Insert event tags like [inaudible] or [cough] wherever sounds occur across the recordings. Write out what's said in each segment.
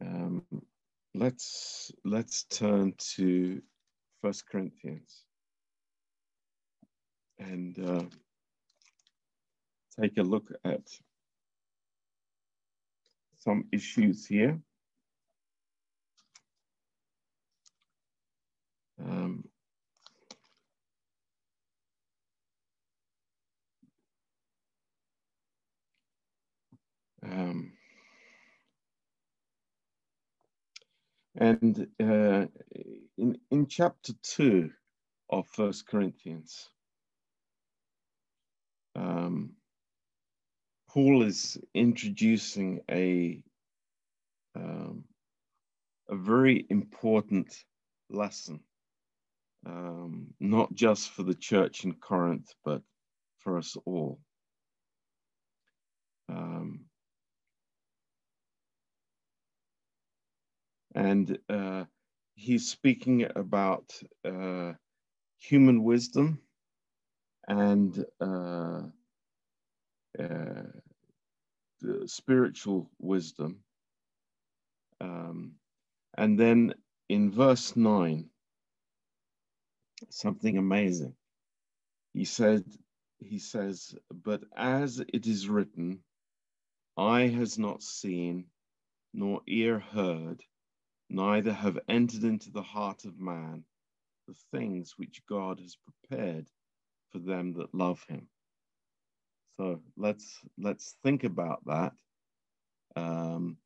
Um, let's let's turn to First Corinthians and uh, take a look at some issues here. Um, um, and uh, in in chapter two of First Corinthians, um, Paul is introducing a um, a very important lesson, um, not just for the church in Corinth, but for us all. Um, and uh, he's speaking about uh, human wisdom and uh, uh spiritual wisdom. Um, and then in verse 9, something amazing. He said, he says, but as it is written, eye has not seen, nor ear heard, neither have entered into the heart of man the things which God has prepared for them that love him. So let's let's think about that. Um,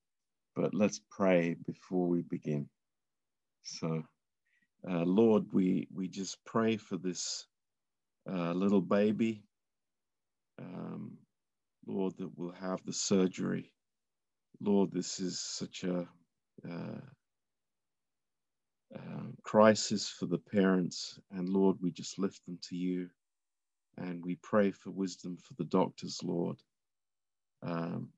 but let's pray before we begin. So, uh, Lord, we we just pray for this uh, little baby, um, Lord, that will have the surgery. Lord, this is such a uh, uh, crisis for the parents, and Lord, we just lift them to you. And we pray for wisdom for the doctors, Lord. Um,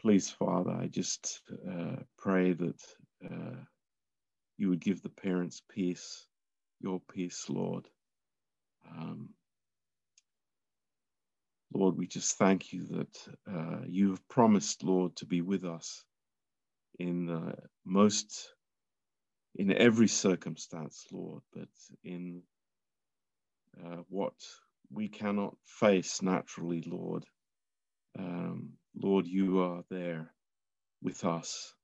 please, Father, I just uh, pray that uh, you would give the parents peace, your peace, Lord. Um, Lord, we just thank you that uh, you have promised, Lord, to be with us in the most, in every circumstance, Lord, but in uh, what we cannot face naturally, Lord. Um, Lord, you are there with us.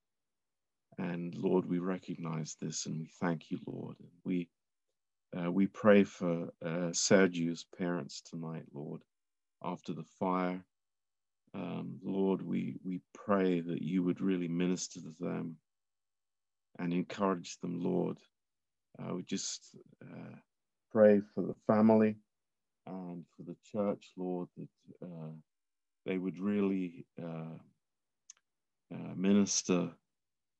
And Lord, we recognize this and we thank you, Lord. We uh, we pray for uh, Sergio's parents tonight, Lord, after the fire. Um, Lord, we, we pray that you would really minister to them and encourage them, Lord. Uh, we just uh, pray for the family and for the church, Lord, that uh, they would really uh, uh, minister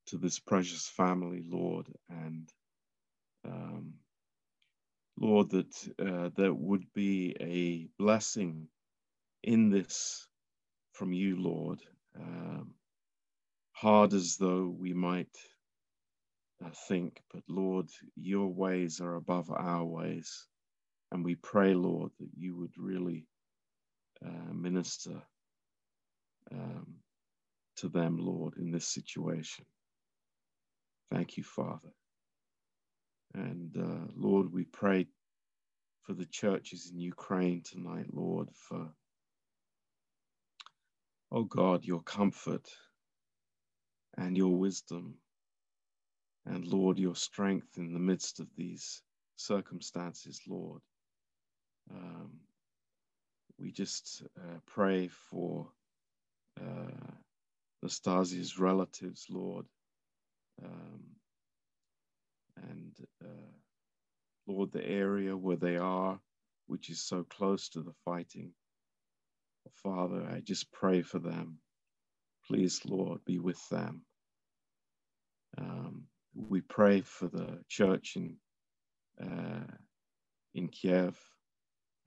to this precious family, Lord, and um, Lord, that uh, there would be a blessing in this from you, Lord. Um, hard as though we might uh, think, but Lord, your ways are above our ways. And we pray, Lord, that you would really uh, minister um, to them, Lord, in this situation. Thank you, Father. And uh, Lord, we pray for the churches in Ukraine tonight, Lord, for, oh God, your comfort and your wisdom and Lord, your strength in the midst of these circumstances, Lord. Um, we just uh, pray for uh, Nastasia's relatives, Lord. Um, and uh, Lord, the area where they are, which is so close to the fighting. Father, I just pray for them. Please, Lord, be with them. Um, we pray for the church in uh, in Kiev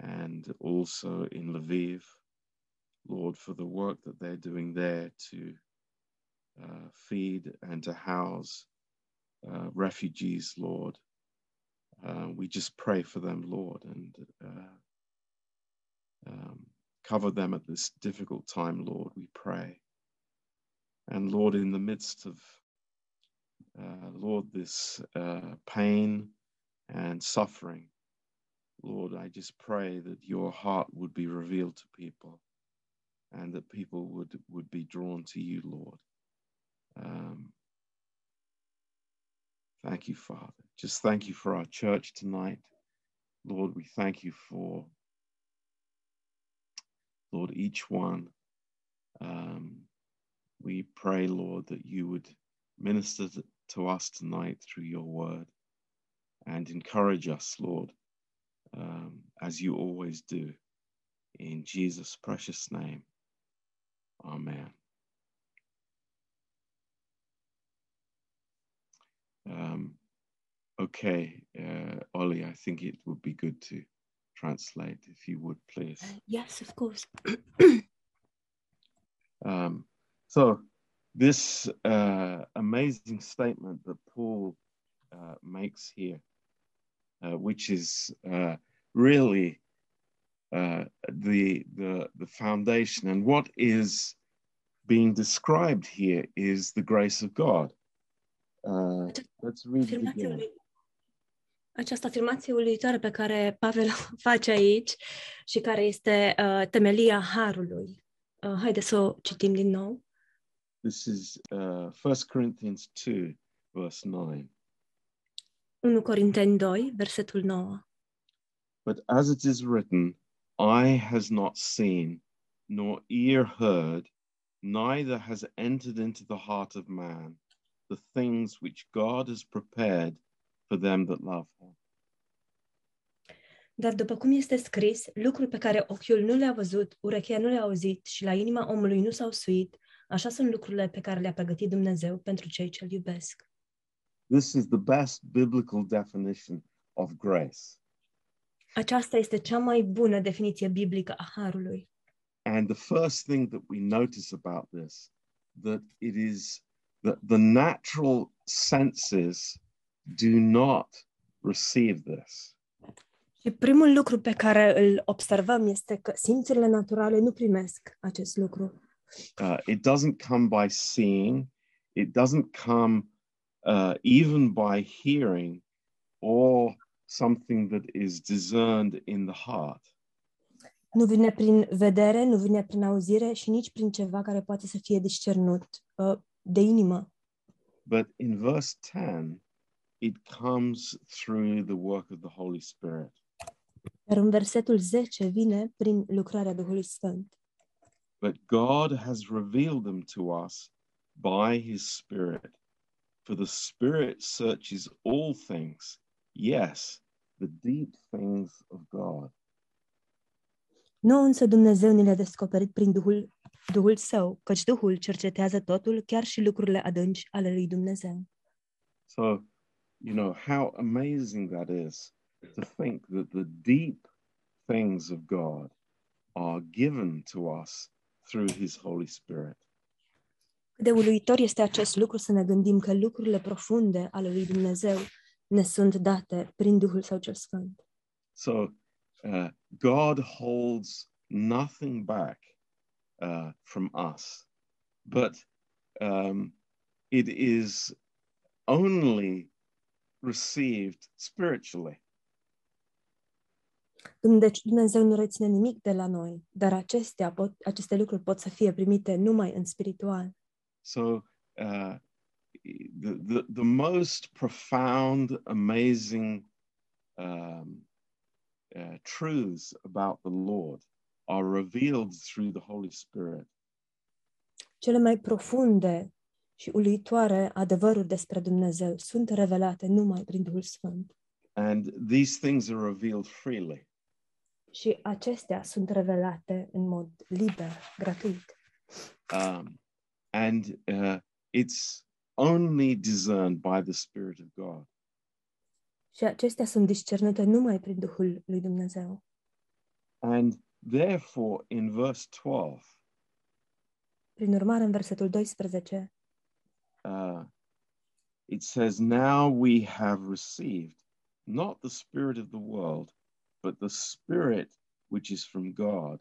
and also in Lviv, Lord, for the work that they're doing there to uh, feed and to house uh, refugees, Lord. Uh, we just pray for them, Lord, and uh, um, cover them at this difficult time, Lord. We pray. And And Lord, in the midst of, uh, Lord, this uh, pain and suffering, Lord, I just pray that your heart would be revealed to people and that people would, would be drawn to you, Lord. Um, thank you, Father. Just thank you for our church tonight. Lord, we thank you for, Lord, each one. Um, we pray, Lord, that you would minister to us tonight through your word and encourage us, Lord, um, as you always do. In Jesus' precious name, amen. Um, okay, uh, Ollie, I think it would be good to translate if you would please. Yes, of course. [clears throat] Um, so, this uh, amazing statement that Paul uh, makes here, uh, which is uh, really uh, the, the, the foundation, and what is being described here is the grace of God. Uh, let's read it again. Această afirmație uluitoare pe care Pavel [laughs] o face aici și care este uh, temelia harului. Uh, haide să o citim din nou. This is uh, 1 Corinthians 2, verse 9. 1 Corinteni 2, versetul 9. But as it is written, eye has not seen, nor ear heard, neither has entered into the heart of man the things which God has prepared for them that love him. Dar după cum este scris, lucruri pe care ochiul nu le-a văzut, urechea nu le-a auzit și la inima omului nu s-au suit, așa sunt lucrurile pe care le-a pregătit Dumnezeu pentru cei ce-L iubesc. This is the best biblical definition of grace. Aceasta este cea mai bună definiție biblică a harului. And the first thing that we notice about this, that it is that the natural senses do not receive this. Și primul lucru pe care îl observăm este că simțurile naturale nu primesc acest lucru. Uh, it doesn't come by seeing, it doesn't come uh, even by hearing or something that is discerned in the heart. Nu vine prin vedere, nu vine prin auzire și nici prin ceva care poate să fie discernut uh, de inimă. But in verse 10, it comes through the work of the Holy Spirit. Iar în versetul 10 vine prin lucrarea Duhului Sfânt. But God has revealed them to us by his Spirit. For the Spirit searches all things, yes, the deep things of God. Nu însă Dumnezeu ne le-a descoperit prin Duhul, Duhul Său, căci Duhul cercetează totul, chiar și lucrurile adânci ale lui Dumnezeu. So, you know, how amazing that is to think that the deep things of God are given to us through his Holy Spirit. Cât de uluitor este acest lucru să ne gândim că lucrurile profunde ale lui Dumnezeu ne sunt date prin Duhul Său cel Sfânt. So, uh, God holds nothing back uh, from us, but um, it is only received spiritually. Deci Dumnezeu nu reține nimic de la noi, dar acestea pot, aceste lucruri pot să fie primite numai în spiritual. So, uh, the, the, the most profound, amazing um, uh, truths about the Lord are revealed through the Holy Spirit. Cele mai profunde și uluitoare adevăruri despre Dumnezeu sunt revelate numai prin Duhul Sfânt. And these things are revealed freely. Și acestea sunt revelate în mod liber, gratuit. Um, and uh, it's only discerned by the Spirit of God. Și acestea sunt discernute numai prin Duhul lui Dumnezeu. And therefore, in verse 12, Prin urmare, în versetul 12, uh, it says, Now we have received not the Spirit of the world, but the Spirit which is from God,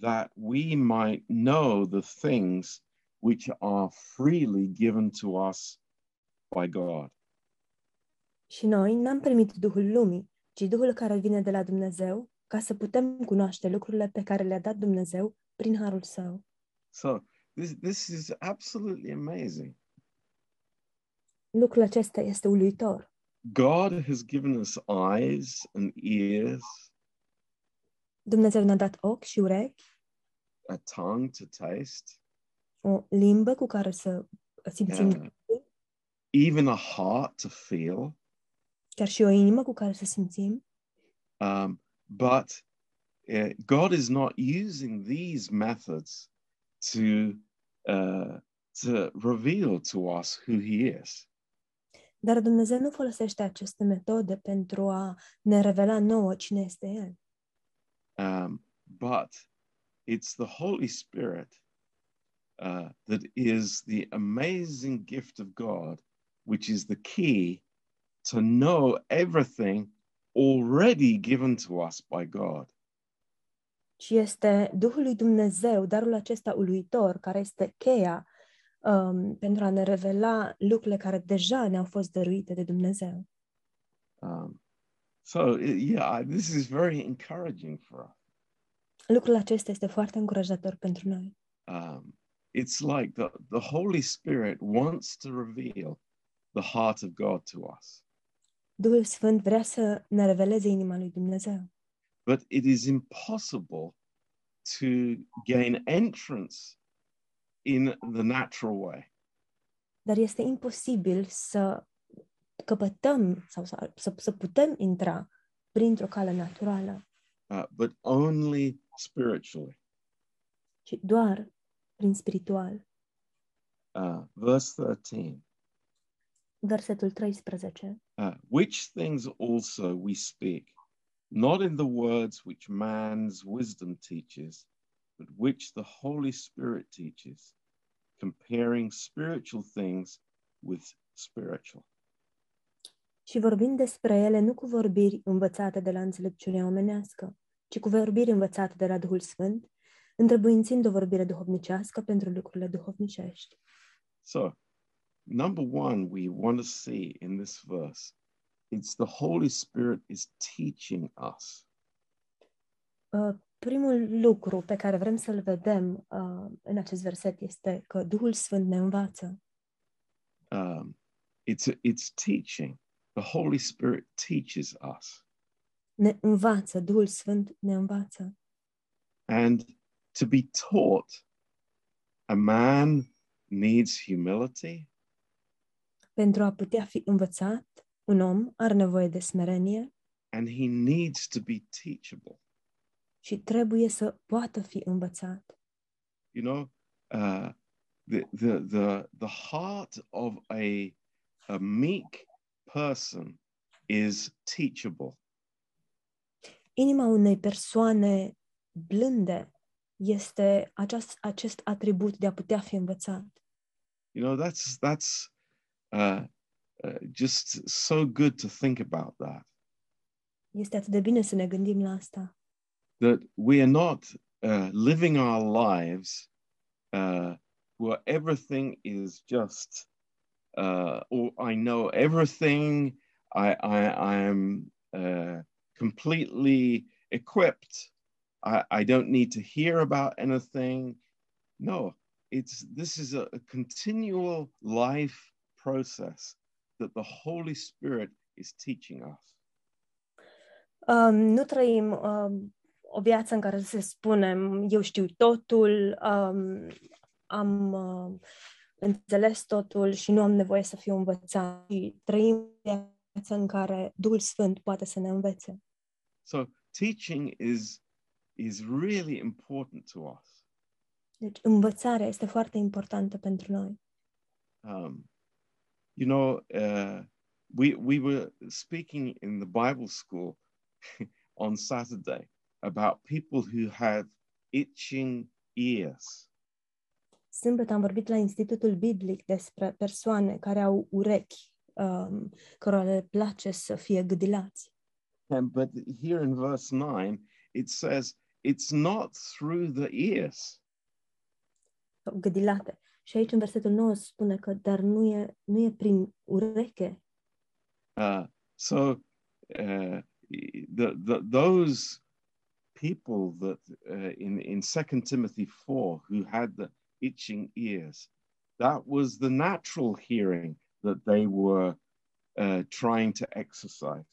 that we might know the things which are freely given to us by God. Și noi n-am primit Duhul lumii, ci Duhul care vine de la Dumnezeu, ca să putem cunoaște lucrurile pe care le-a dat Dumnezeu prin harul său. So this this is absolutely amazing. Lucrul acesta este uluitor. God has given us eyes and ears, Dumnezeu ne-a dat ochi și urechi, a tongue to taste, o limbă cu care să simțim, uh, even a heart to feel. chiar și o inimă cu care să simțim. Um, but uh, God is not using these methods to uh, to reveal to us who He is. Dar Dumnezeu nu folosește aceste metode pentru a ne revela nouă cine este El, Um, but it's the Holy Spirit uh, that is the amazing gift of God, which is the key to know everything already given to us by God. ci este Duhul lui Dumnezeu, darul acesta uluitor, care este cheia um, pentru a ne revela lucrurile care deja ne-au fost dăruite de Dumnezeu. Um, so, i- yeah, I- this is very encouraging for us. Lucrul acesta este foarte încurajator pentru noi. Um, it's like the, the Holy Spirit wants to reveal the heart of God to us, Duhul Sfânt vrea să ne reveleze inima lui Dumnezeu, but it is impossible to gain entrance in the natural way. dar este imposibil să căpătăm sau să, să, să putem intra printr-o cale naturală, uh, but only spiritually. ci doar prin spiritual. Uh, verse 13 Versetul 13. uh, Which things also we speak, not in the words which man's wisdom teaches, but which the Holy Spirit teaches, comparing spiritual things with spiritual. Și vorbim despre ele nu cu vorbiri învățate de la înțelepciunea omenească, ci cu vorbiri învățate de la Duhul Sfânt, întrebuințind o vorbire duhovnicească pentru lucrurile duhovnicești. So, number one, we want to see in this verse, it's the Holy Spirit is teaching us. Uh, Primul lucru pe care vrem să-l vedem uh, în acest verset este că Duhul Sfânt ne învață. um, it's it's teaching. The Holy Spirit teaches us, Ne învață, Duhul Sfânt ne învață. and to be taught, a man needs humility, Pentru a putea fi învățat, un om are nevoie de smerenie and he needs to be teachable. Și trebuie să poată fi învățat. You know, uh, the the the the heart of a a meek person is teachable. Inima unei persoane blânde este aceast, acest atribut de a putea fi învățat. You know, that's that's uh, uh, just so good to think about that. Este atât de bine să ne gândim la asta. That we are not uh, living our lives uh, where everything is just, uh, or I know everything. I I I am uh, completely equipped. I, I don't need to hear about anything. No, it's this is a, a continual life process that the Holy Spirit is teaching us. Um, nu trăim um, o viață în care să spunem eu știu totul, um, am uh, înțeles totul și nu am nevoie să fiu învățat. Și trăim viața în care Duhul Sfânt poate să ne învețe. So teaching is is really important to us. Deci învățarea este foarte importantă pentru noi. Um, you know, uh, we we were speaking in the Bible school [laughs] on Saturday about people who have itching ears. Sâmbătă am vorbit la Institutul Biblic despre persoane care au urechi, um, cărora le place să fie gâdilați. And but here in verse nine, it says it's not through the ears. sau gâdilate. Și aici în versetul 9 spune că dar nu e, nu e prin ureche. Uh, so uh, the, the, those people that uh, in, in 2 Timothy 4 who had the itching ears, that was the natural hearing that they were uh, trying to exercise.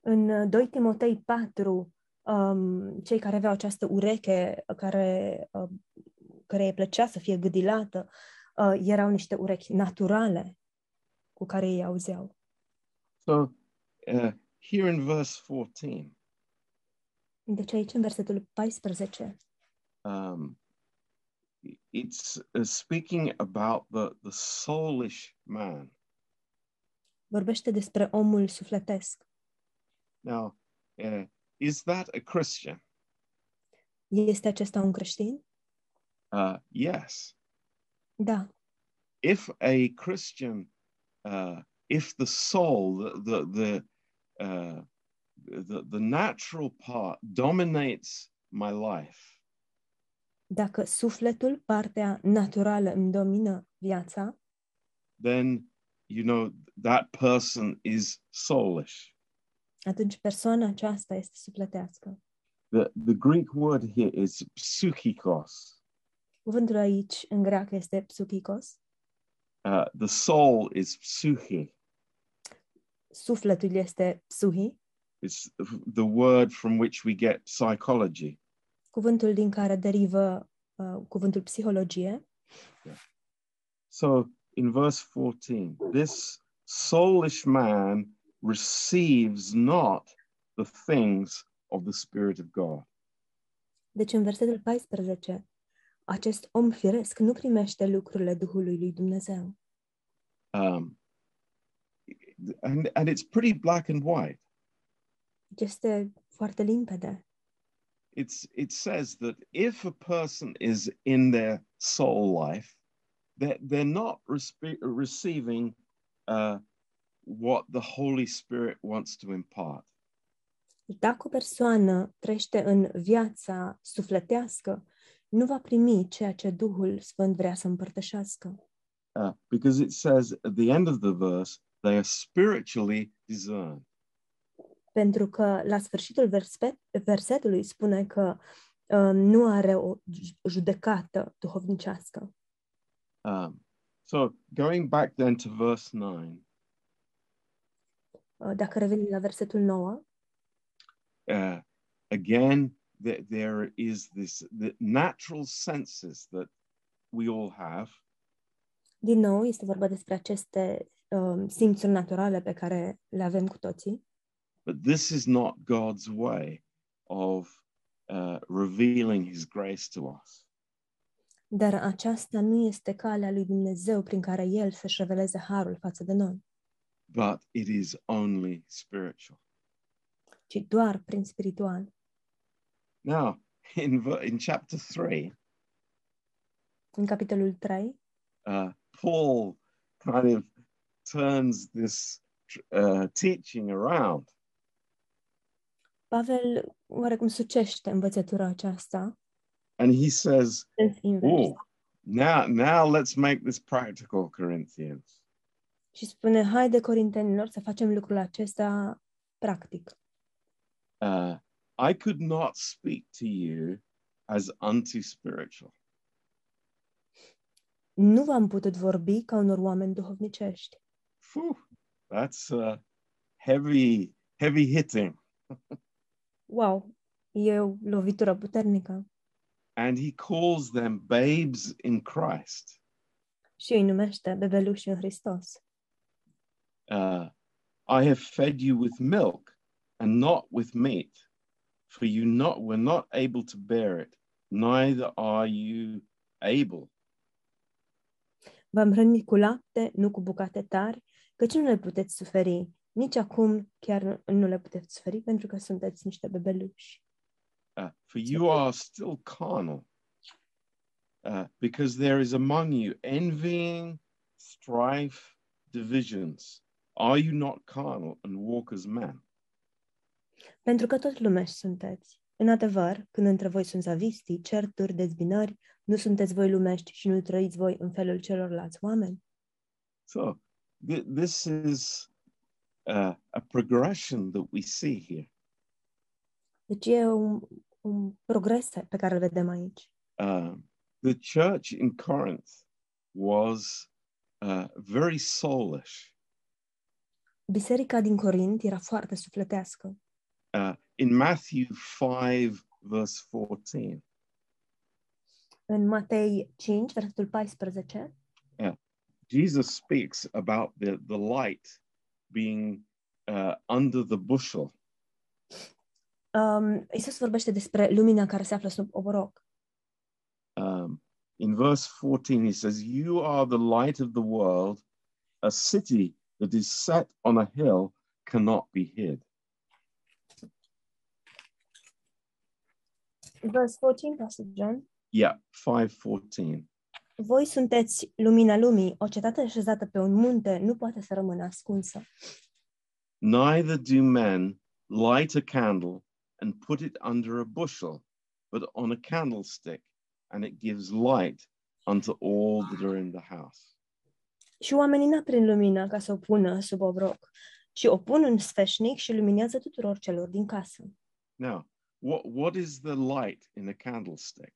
În uh, 2 Timotei 4, um, cei care aveau această ureche care, uh, care îi plăcea să fie gâdilată, uh, erau niște urechi naturale cu care ei auzeau. So uh, here in verse 14, Deci aici în versetul 14 um, it's uh, speaking about the, the soulish man. vorbește despre omul sufletesc. Now, uh, is that a Christian? Este acesta un creștin? Uh, yes. Da. If a Christian, uh, if the soul, the the the, uh, the the natural part dominates my life, Dacă sufletul, partea naturală, îmi domină viața, then you know that person is soulish. atunci persoana aceasta este sufletească. The the Greek word here is psychikos. Cuvântul aici în greacă este psuchikos. Uh, the soul is psyche. Sufletul este psuhi, It's the word from which we get psychology. cuvântul din care derivă uh, cuvântul psihologie. So in verse 14, this soulish man receives not the things of the Spirit of God. Deci în versetul 14, acest om firesc nu primește lucrurile Duhului lui Dumnezeu. Um, and, and it's pretty black and white. Este foarte limpede. It's, it says that if a person is in their soul life, they're, they're not receiving uh, what the Holy Spirit wants to impart. Dacă o persoană trăiește în viața sufletească, nu va primi ceea ce Duhul Sfânt vrea să împărtășească. Uh, because it says at the end of the verse, they are spiritually discerned. Pentru că la sfârșitul verspe- versetului spune că uh, nu are o ju- judecată duhovnicească. Um, so going back then to verse 9, Uh, dacă revenim la versetul 9, uh, again, th- there is this the natural senses that we all have, din nou este vorba despre aceste uh, simțuri naturale pe care le avem cu toții, but this is not God's way of uh, revealing His grace to us. dar aceasta nu este calea lui Dumnezeu prin care El să-și reveleze harul față de noi, But it is only spiritual. ci doar prin spiritual. Now, in ver- in chapter three, În capitolul 3, uh, Paul kind of turns this uh, teaching around. Pavel oarecum sucește învățătura aceasta, And he says, sens invers, Oh, now, now let's make this practical, Corinthians. și spune, haide corintenilor să facem lucrul acesta practic. Uh, I could not speak to you as unto spiritual. Nu v-am putut vorbi ca unor oameni duhovnicești. Phew, that's uh, heavy, heavy hitting. [laughs] Wow, e o lovitură puternică. And he calls them babes in Christ. Și îi numește bebeluși în Hristos. Uh, I have fed you with milk and not with meat, for you not were not able to bear it, neither are you able. V-am hrănit cu lapte, nu cu bucate tari, căci nu le puteți suferi. Nici acum chiar nu- nu le puteți suferi pentru că sunteți niște bebeluși. Uh, for you are still carnal, uh, because there is among you envying, strife, divisions. Are you not carnal and walk as men? Pentru că tot lumeși sunteți. În adevăr, când între voi sunt zavistii, certuri, dezbinări, nu sunteți voi lumești și nu trăiți voi în felul celorlalți oameni? So th- this is uh, a progression that we see here. Deci e un, un progres pe care îl vedem aici. Uh, the church in Corinth was uh, very soulish. Biserica din Corint era foarte sufletească. Uh, in Matthew 5, verse 14, În Matei 5, versetul 14, Jesus speaks about the, the light being uh, under the bushel. um, Iisus vorbește despre lumina care se află sub obroc. Um, in verse 14, he says, You are the light of the world. A city that is set on a hill cannot be hid. Verse 14, Pastor John. Yeah, 514. Voi sunteți lumina lumii, o cetate așezată pe un munte nu poate să rămână ascunsă. Neither do men light a candle and put it under a bushel, but on a candlestick, and it gives light unto all that are in the house. Și oamenii n-aprind lumina ca să o pună sub obroc, ci o pun în sfeșnic și luminează tuturor celor din casă. Now, what, what is the light in a candlestick?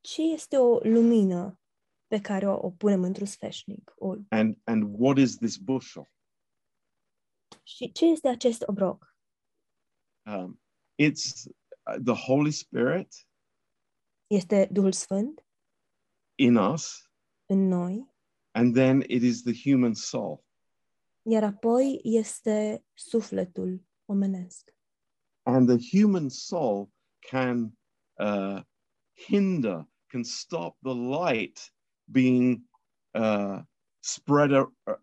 Ce este o lumină pe care o, o punem într-un sfeșnic? O, And, and what is this bushel? și ce este acest obroc? Um, it's uh, the Holy Spirit Este Duhul Sfânt in us, în noi, and then it is the human soul. iar apoi este sufletul omenesc. And the human soul can uh, hinder, can stop the light being uh, spread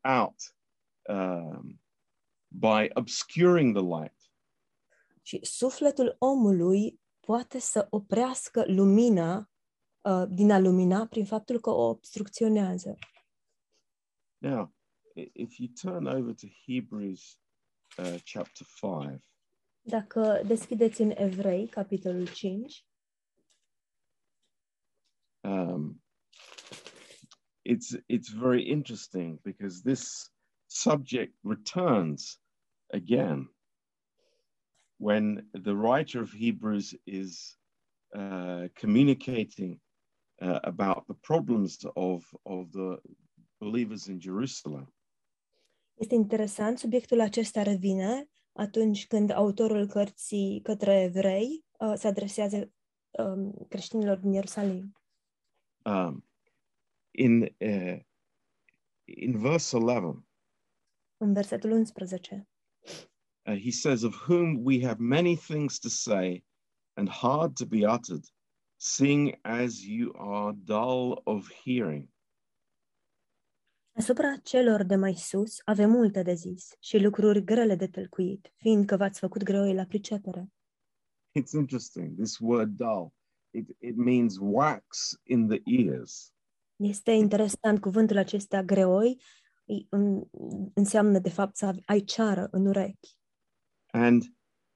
out um, by obscuring the light. Și sufletul omului poate să oprească lumina uh, din a lumina prin faptul că o obstrucționează. Now, if you turn over to Hebrews uh, chapter 5, Dacă deschideți în Evrei, capitolul 5, um, it's it's very interesting because this subject returns again when the writer of Hebrews is uh, communicating uh, about the problems of of the believers in Jerusalem. este interesant, subiectul acesta revine atunci când autorul cărții către evrei uh, se adresează um, creștinilor din Ierusalim. Um, in uh, in verse eleven, În versetul 11, uh, he says, Of whom we have many things to say and hard to be uttered, seeing as you are dull of hearing. Asupra celor de mai sus avem multe de zis și lucruri grele de tălcuit, fiindcă v-ați făcut greoi la pricepere. It's interesting. This word dull, it, it means wax in the ears. Este interesant, cuvântul acesta greoi înseamnă de fapt să ai ceară în urechi. And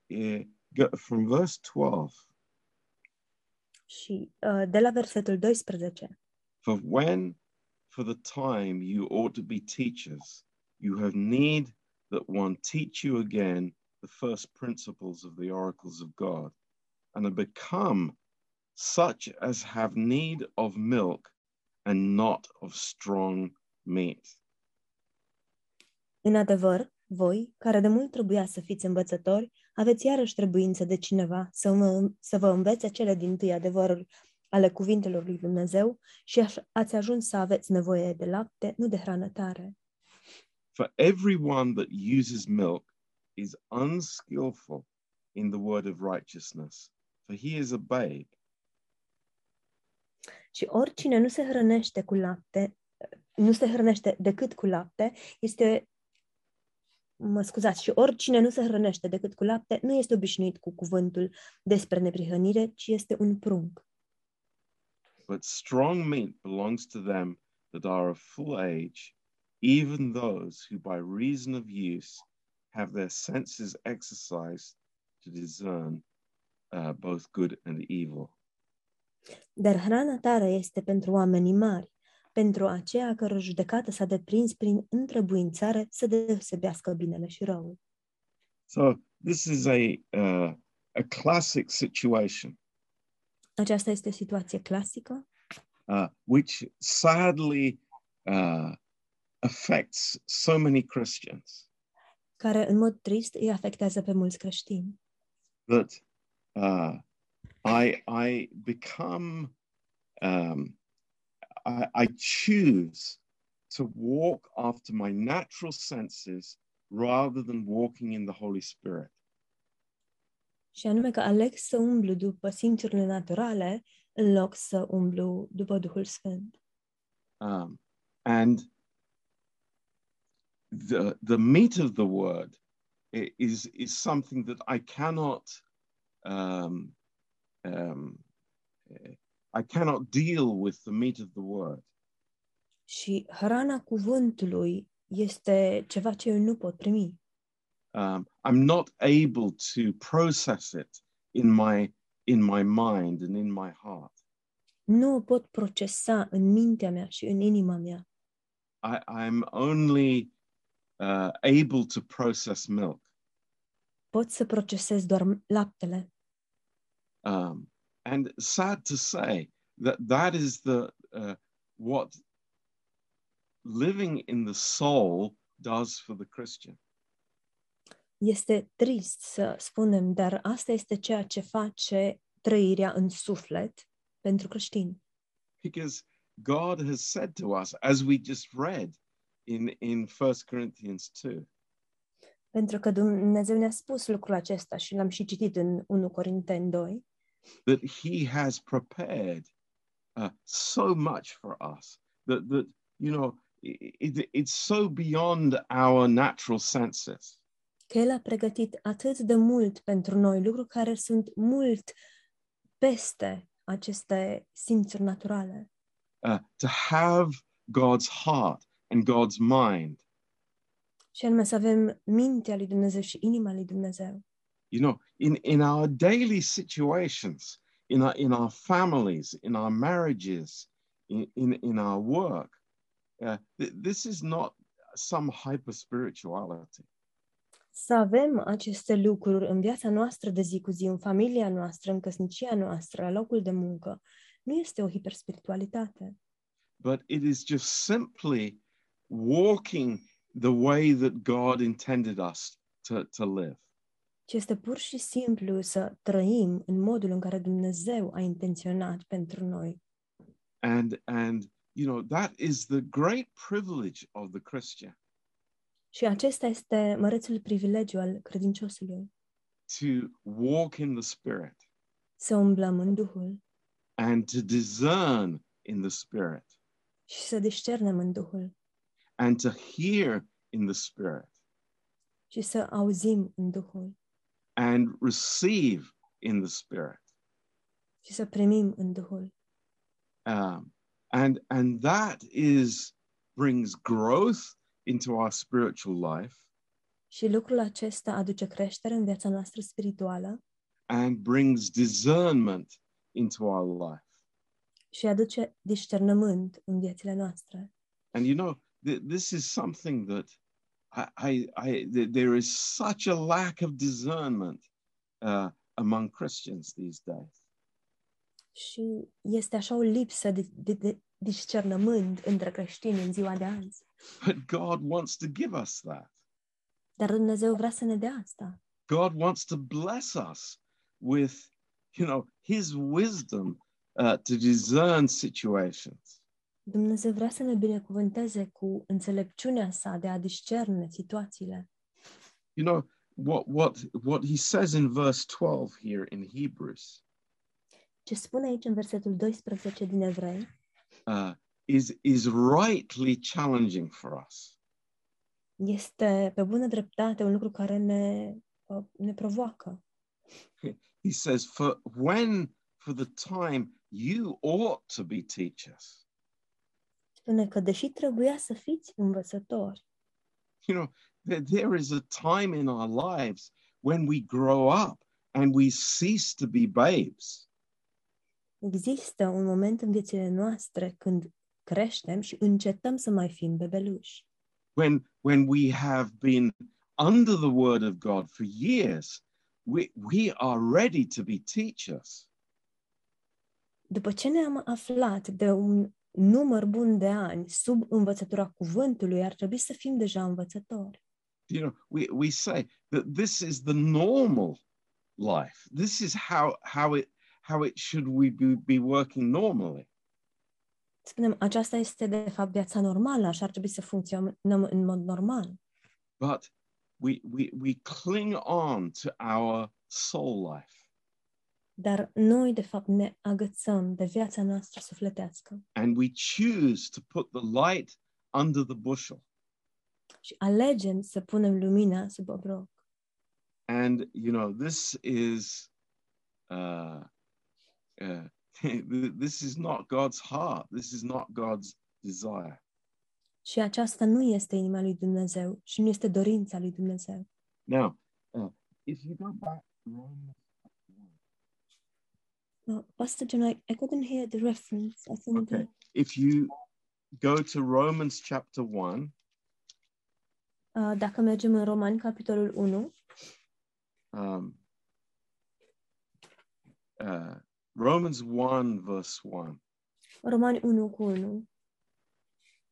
uh, from verse 12, Și uh, de la versetul 12, for when for the time you ought to be teachers, you have need that one teach you again the first principles of the oracles of God, and have become such as have need of milk and not of strong meat. În adevăr, voi, care de mult trebuia să fiți învățători, aveți iarăși trebuință de cineva să vă, să vă învețe cele din tâi adevăruri ale cuvintelor lui Dumnezeu și ați ajuns să aveți nevoie de lapte, nu de hrană tare. For everyone that uses milk is unskillful in the word of righteousness, for he is a babe. Și oricine nu se hrănește cu lapte, nu se hrănește decât cu lapte, este mă scuzați, și oricine nu se hrănește decât cu lapte, nu este obișnuit cu cuvântul despre neprihănire, ci este un prunc. but strong meat belongs to them that are of full age, even those who by reason of use have their senses exercised to discern uh, both good and evil. Dar hrana tare este pentru oamenii mari, pentru aceea cără judecată s-a deprins prin întrebuințare să deosebească binele și răul. So this is a uh, a classic situation Aceasta este o situație clasică, uh, which sadly uh, affects so many Christians. care în mod trist îi afectează pe mulți creștini. that uh, I I become um, I, I choose to walk after my natural senses rather than walking in the Holy Spirit. Și anume că aleg să umblu după simțurile naturale în loc să umblu după Duhul Sfânt. Um, and the the meat of the word is is something that I cannot um, um, eh, I cannot deal with the meat of the word. Și hrana cuvântului este ceva ce eu nu pot primi. um, I'm not able to process it in my in my mind and in my heart. Nu o pot procesa în mintea mea și în inima mea. I, I'm only uh, able to process milk, Pot să procesez doar laptele. Um, and sad to say that that is the uh, what living in the soul does for the Christian. Este trist să spunem, dar asta este ceea ce face trăirea în suflet pentru creștini. because God has said to us, as we just read in in First Corinthians two, Pentru că Dumnezeu ne-a spus lucrul acesta și l-am și citit în 1 Corinteni 2, that He has prepared uh, so much for us that that you know it, it, it's so beyond our natural senses că El a pregătit atât de mult pentru noi, lucruri care sunt mult peste aceste simțuri naturale. uh, to have God's heart and God's mind. Și anume să avem mintea lui Dumnezeu și inima lui Dumnezeu. You know, in in our daily situations, in our in our families, in our marriages, in in, in our work. Uh, th- this is not some hyper spirituality. Să avem aceste lucruri în viața noastră de zi cu zi, în familia noastră, în căsnicia noastră, la locul de muncă, nu este o hiperspiritualitate, but it is just simply walking the way that God intended us to, to live. ci este pur și simplu să trăim în modul în care Dumnezeu a intenționat pentru noi. And and you know that is the great privilege of the Christian. Și acesta este mărețul privilegiu al credinciosului, to walk in the spirit. Să umblăm în Duhul. And to discern in the spirit. Și să discernem în Duhul and to hear in the spirit și să auzim în Duhul and receive in the spirit. și să primim în Duhul. Um, and and that is brings growth into our spiritual life Și lucrul acesta aduce creștere în viața noastră spirituală and brings discernment into our life. și aduce discernământ în viețile noastre. And you know, th- this is something that I, I, I th- there is such a lack of discernment uh, among Christians these days. Și este așa o lipsă de, de, de discernământ între creștini în ziua de azi. But God wants to give us that. Dar Dumnezeu vrea să ne dea asta. God wants to bless us with, you know, His wisdom uh, to discern situations. Dumnezeu vrea să ne binecuvânteze cu înțelepciunea sa de a discerne situațiile. You know what what what He says in verse twelve here in Hebrews Ce spune aici în versetul 12 din Evrei uh, is is rightly challenging for us. este pe bună dreptate un lucru care ne, uh, ne provoacă. He says, "For when for the time you ought to be teachers." Spune că deși trebuia să fiți învățători, You know, there, there is a time in our lives when we grow up and we cease to be babes. Există un moment în viețile noastre când creștem și încetăm să mai fim bebeluși. When, when we have been under the word of God for years, we, we are ready to be teachers. După ce ne-am aflat de un număr bun de ani sub învățătura cuvântului, ar trebui să fim deja învățători. You know, we, we say that this is the normal life. This is how, how, it, how it should we be, be working normally. Spunem, aceasta este de fapt viața normală, așa ar trebui să funcționăm în mod normal. But we, we, we cling on to our soul life. Dar noi, de fapt, ne agățăm de viața noastră sufletească and we choose to put the light under the bushel. și alegem să punem lumina sub obroc. And you know, this is uh, uh, [laughs] this is not God's heart. This is not God's desire. Și aceasta nu este inima lui Dumnezeu și nu este dorința lui Dumnezeu. Now, uh, if you go back Romans Uh, Pastor John, I, I couldn't hear the reference. I think Okay. if you go to Romans chapter 1, uh, dacă mergem în Romani, capitolul 1, um, uh, Romans 1, verse 1, Romani 1 cu 1,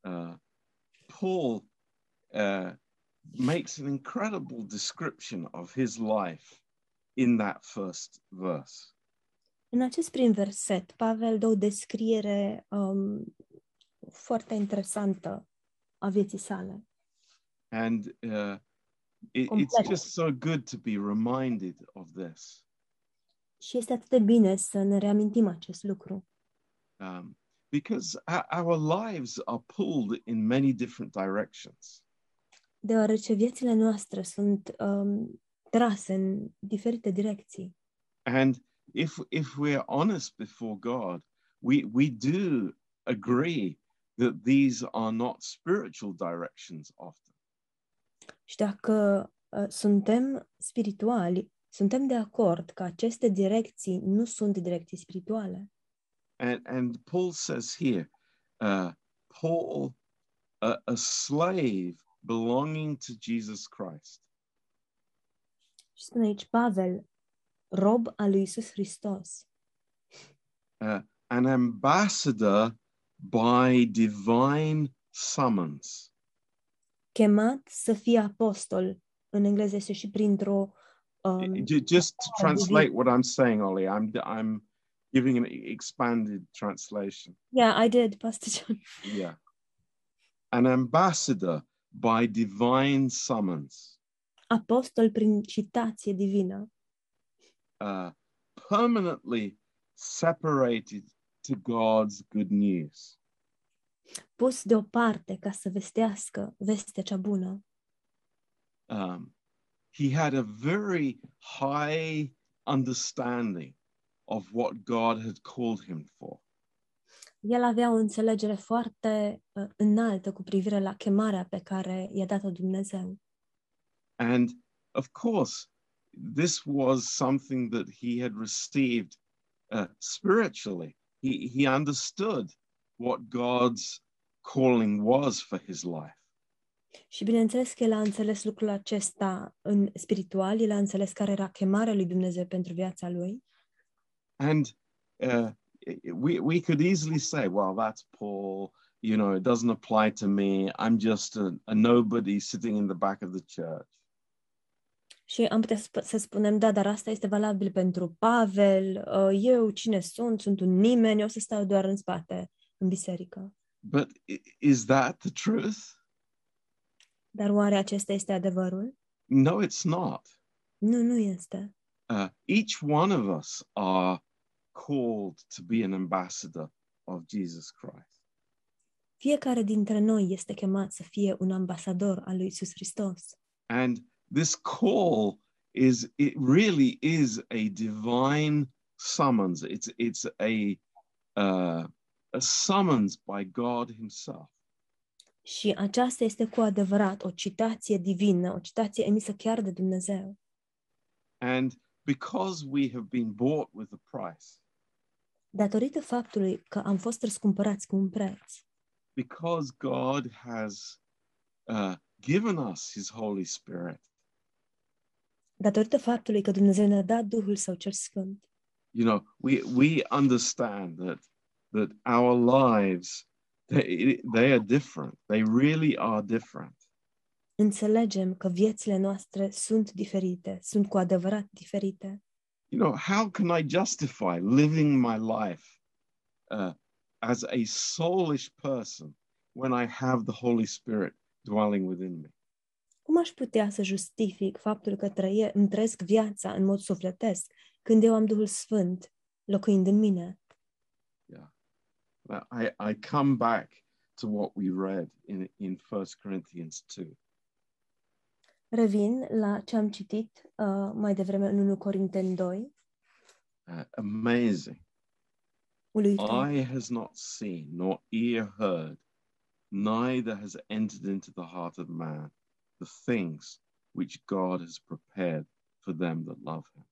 uh, Paul uh, makes an incredible description of his life in that first verse. În acest prim verset, Pavel dă o descriere um, foarte interesantă a vieții sale. And uh, it, it's Complex. just so good to be reminded of this Și este atât de bine să ne reamintim acest lucru. um, because our, our lives are pulled in many different directions. Deoarece viețile noastre sunt um, trase în diferite direcții. And if, if we're honest before God, we, we do agree that these are not spiritual directions often. Și dacă uh, suntem spirituali, suntem de acord că aceste direcții nu sunt direcții spirituale. And, and Paul says here, uh, Paul, a, a slave belonging to Jesus Christ, Și spune aici Pavel, rob al lui Isus Hristos, uh, an ambassador by divine summons. chemat să fie apostol. În engleză și printr-o... Um, Just to translate what I'm saying, Ollie, I'm, I'm giving an expanded translation. yeah, I did, Pastor John. Yeah. An ambassador by divine summons, Apostol prin citație divină, uh, permanently separated to God's good news. pus deoparte ca să vestească vestea cea bună. Um, he had a very high understanding of what God had called him for. El avea o înțelegere foarte uh, înaltă cu privire la chemarea pe care i-a dat-o Dumnezeu. And of course, this was something that he had received uh, spiritually. He, he understood what God's calling was for his life. Și bineînțeles că el a înțeles lucrul acesta în spiritual, el a înțeles care era chemarea lui Dumnezeu pentru viața lui. And uh, we, we could easily say, well, that's Paul. You know, it doesn't apply to me. I'm just a, a nobody sitting in the back of the church. Și am putea sp- să spunem, da, dar asta este valabil pentru Pavel, uh, eu cine sunt, sunt un nimeni, eu o să stau doar în spate, în biserică. But i- is that the truth? Dar oare acesta este adevărul? No, it's not. Nu, nu este. uh, each one of us are called to be an ambassador of Jesus Christ. Fiecare dintre noi este chemat să fie un ambasador al lui Isus Hristos. And this call is it really is a divine summons. It's it's a uh, a summons by God Himself. Și aceasta este cu adevărat o citație divină, o citație emisă chiar de Dumnezeu. And because we have been bought with a price, datorită faptului că am fost răscumpărați cu un preț, because God has uh, given us His Holy Spirit, datorită faptului că Dumnezeu ne-a dat Duhul Său cel Sfânt, you know, we we understand that that our lives they, they are different. They really are different. înțelegem că viețile noastre sunt diferite, sunt cu adevărat diferite. You know, how can I justify living my life uh, as a soulish person when I have the Holy Spirit dwelling within me? Cum aș putea să justific faptul că trăie, îmi trăiesc viața în mod sufletesc când eu am Duhul Sfânt locuind în mine? Uh, I, I come back to what we read in, in 1 Corinthians 2. Revin la ce am citit uh, mai devreme în 1 Corinteni 2, Uh, amazing. uluitor. Eye has not seen, nor ear heard, neither has entered into the heart of man the things which God has prepared for them that love him.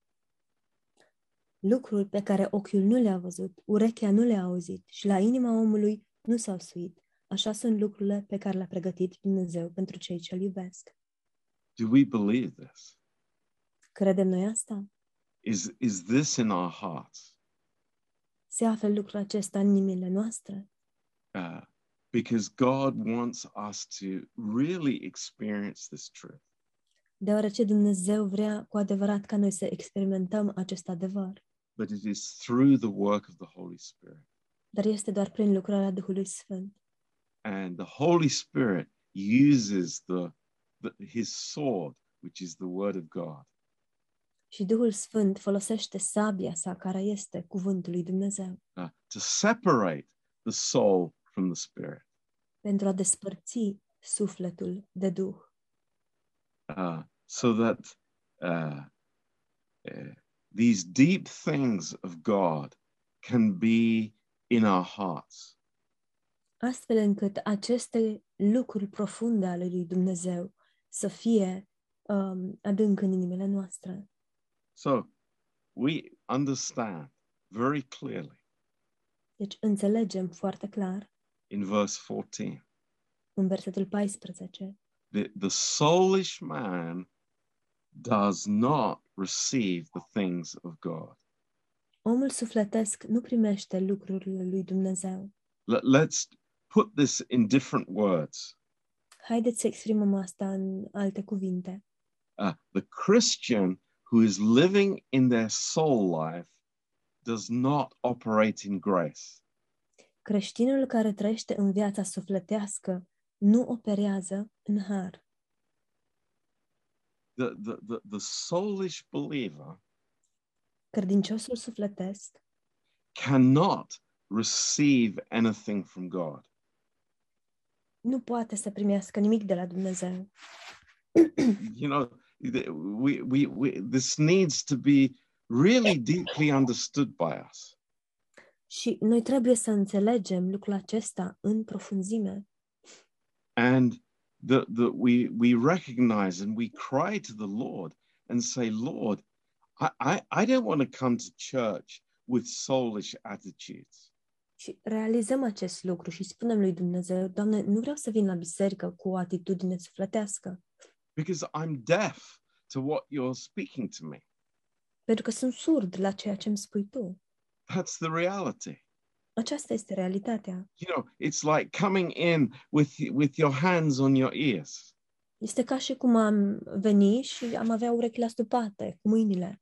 Lucruri pe care ochiul nu le-a văzut, urechea nu le-a auzit și la inima omului nu s-au suit. Așa sunt lucrurile pe care le-a pregătit Dumnezeu pentru cei ce-L iubesc. Do we believe this? Credem noi asta? Is, is this in our hearts? Se află lucrul acesta în inimile noastre? Uh, because God wants us to really experience this truth. Deoarece Dumnezeu vrea cu adevărat ca noi să experimentăm acest adevăr. But it is through the work of the Holy Spirit. Dar este doar prin lucrarea Duhului Sfânt. And the Holy Spirit uses the, the his sword, which is the word of God, Și Duhul Sfânt folosește sabia sa, care este cuvântul lui Dumnezeu, uh, to separate the soul from the spirit. pentru a despărți sufletul de Duh, uh, so that uh, uh, these deep things of God can be in our hearts. astfel încât aceste lucruri profunde ale lui Dumnezeu să fie um, adânc în inimile noastre. So we understand very clearly Deci înțelegem foarte clar in verse 14 în versetul 14 that the soulish man does not receive the things of God. omul sufletesc nu primește lucrurile lui Dumnezeu. Let, let's put this in different words. Haideți să exprimăm asta în alte cuvinte. Uh, the Christian who is living in their soul life does not operate in grace. Creștinul care trăiește în viața sufletească nu operează în har. The, the, the, the soulish believer Credinciosul sufletesc cannot receive anything from God. nu poate să primească nimic de la Dumnezeu. You know, th- we, we, we, this needs to be really deeply understood by us. Și noi trebuie să înțelegem lucrul acesta în profunzime And that, that we, we recognize and we cry to the Lord and say, Lord, I, I, I don't want to come to church with soulish attitudes. și realizăm acest lucru și spunem lui Dumnezeu, Doamne, nu vreau să vin la biserică cu o atitudine sufletească, because I'm deaf to what you're speaking to me. pentru că sunt surd la ceea ce îmi spui tu. That's the reality. Aceasta este realitatea. You know, it's like coming in with with your hands on your ears. Este ca și cum am veni și am avea urechile astupate cu mâinile.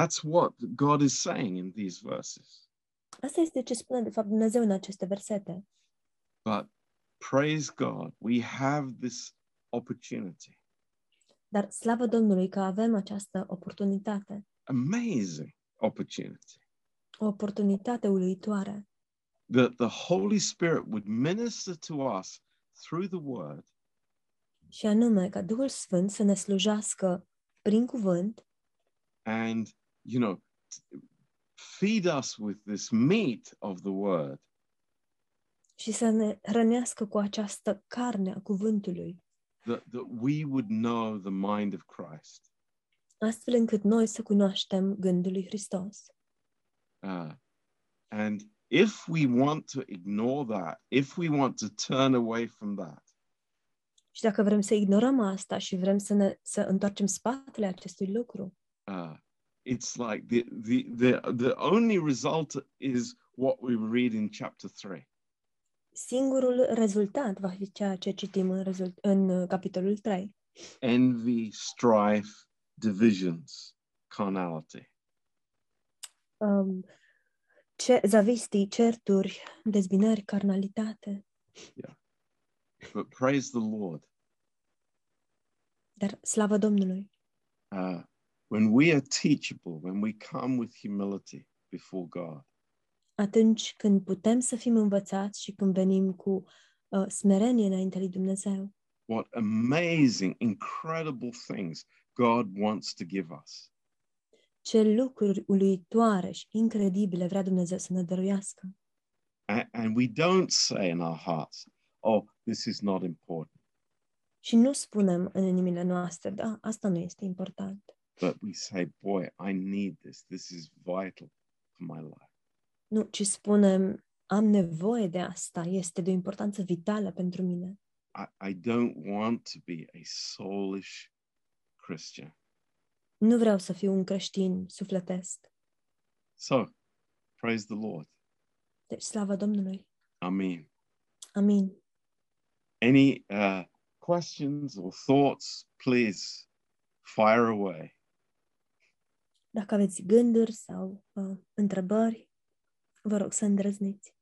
That's what God is saying in these verses. Asta este ce spune de fapt Dumnezeu în aceste versete. But praise God, we have this opportunity. Dar slavă Domnului că avem această oportunitate. Amazing opportunity. O oportunitate uluitoare. That the Holy Spirit would minister to us through the word Și anume ca Duhul Sfânt să ne slujească prin cuvânt and, you know, t- feed us with this meat of the word și să ne hrănească cu această carne a cuvântului, that, that we would know the mind of Christ. astfel încât noi să cunoaștem gândul lui Hristos. Uh, and if we want to ignore that, if we want to turn away from that, Și dacă vrem să ignorăm asta și vrem să ne să întoarcem spatele acestui lucru, uh, it's like the, the, the, the only result is what we read in chapter 3. singurul rezultat va fi ceea ce citim în, rezult- în uh, capitolul 3. Envy, strife, divisions, carnality. Um, ce, zavistii, certuri, dezbinări, carnalitate. But praise the Lord. Dar slavă Domnului! Uh, when we are teachable, when we come with humility before God, Atunci când putem să fim învățați și când venim cu uh, smerenie înaintea lui Dumnezeu, what amazing, incredible things God wants to give us. Ce lucruri uluitoare și incredibile vrea Dumnezeu să ne dăruiască. A- and we don't say in our hearts, oh, this is not important. Și nu spunem în inimile noastre, da, asta nu este important. But we say, boy, I need this. This is vital for my life. Nu, ci spunem, am nevoie de asta, este de o importanță vitală pentru mine. I, I don't want to be a soulish Christian. Nu vreau să fiu un creștin sufletesc. So, praise the Lord. Deci, slavă Domnului! Amen. Amin. Any uh, questions or thoughts, please fire away. Dacă aveți gânduri sau uh, întrebări, vă rog să îndrăzniți.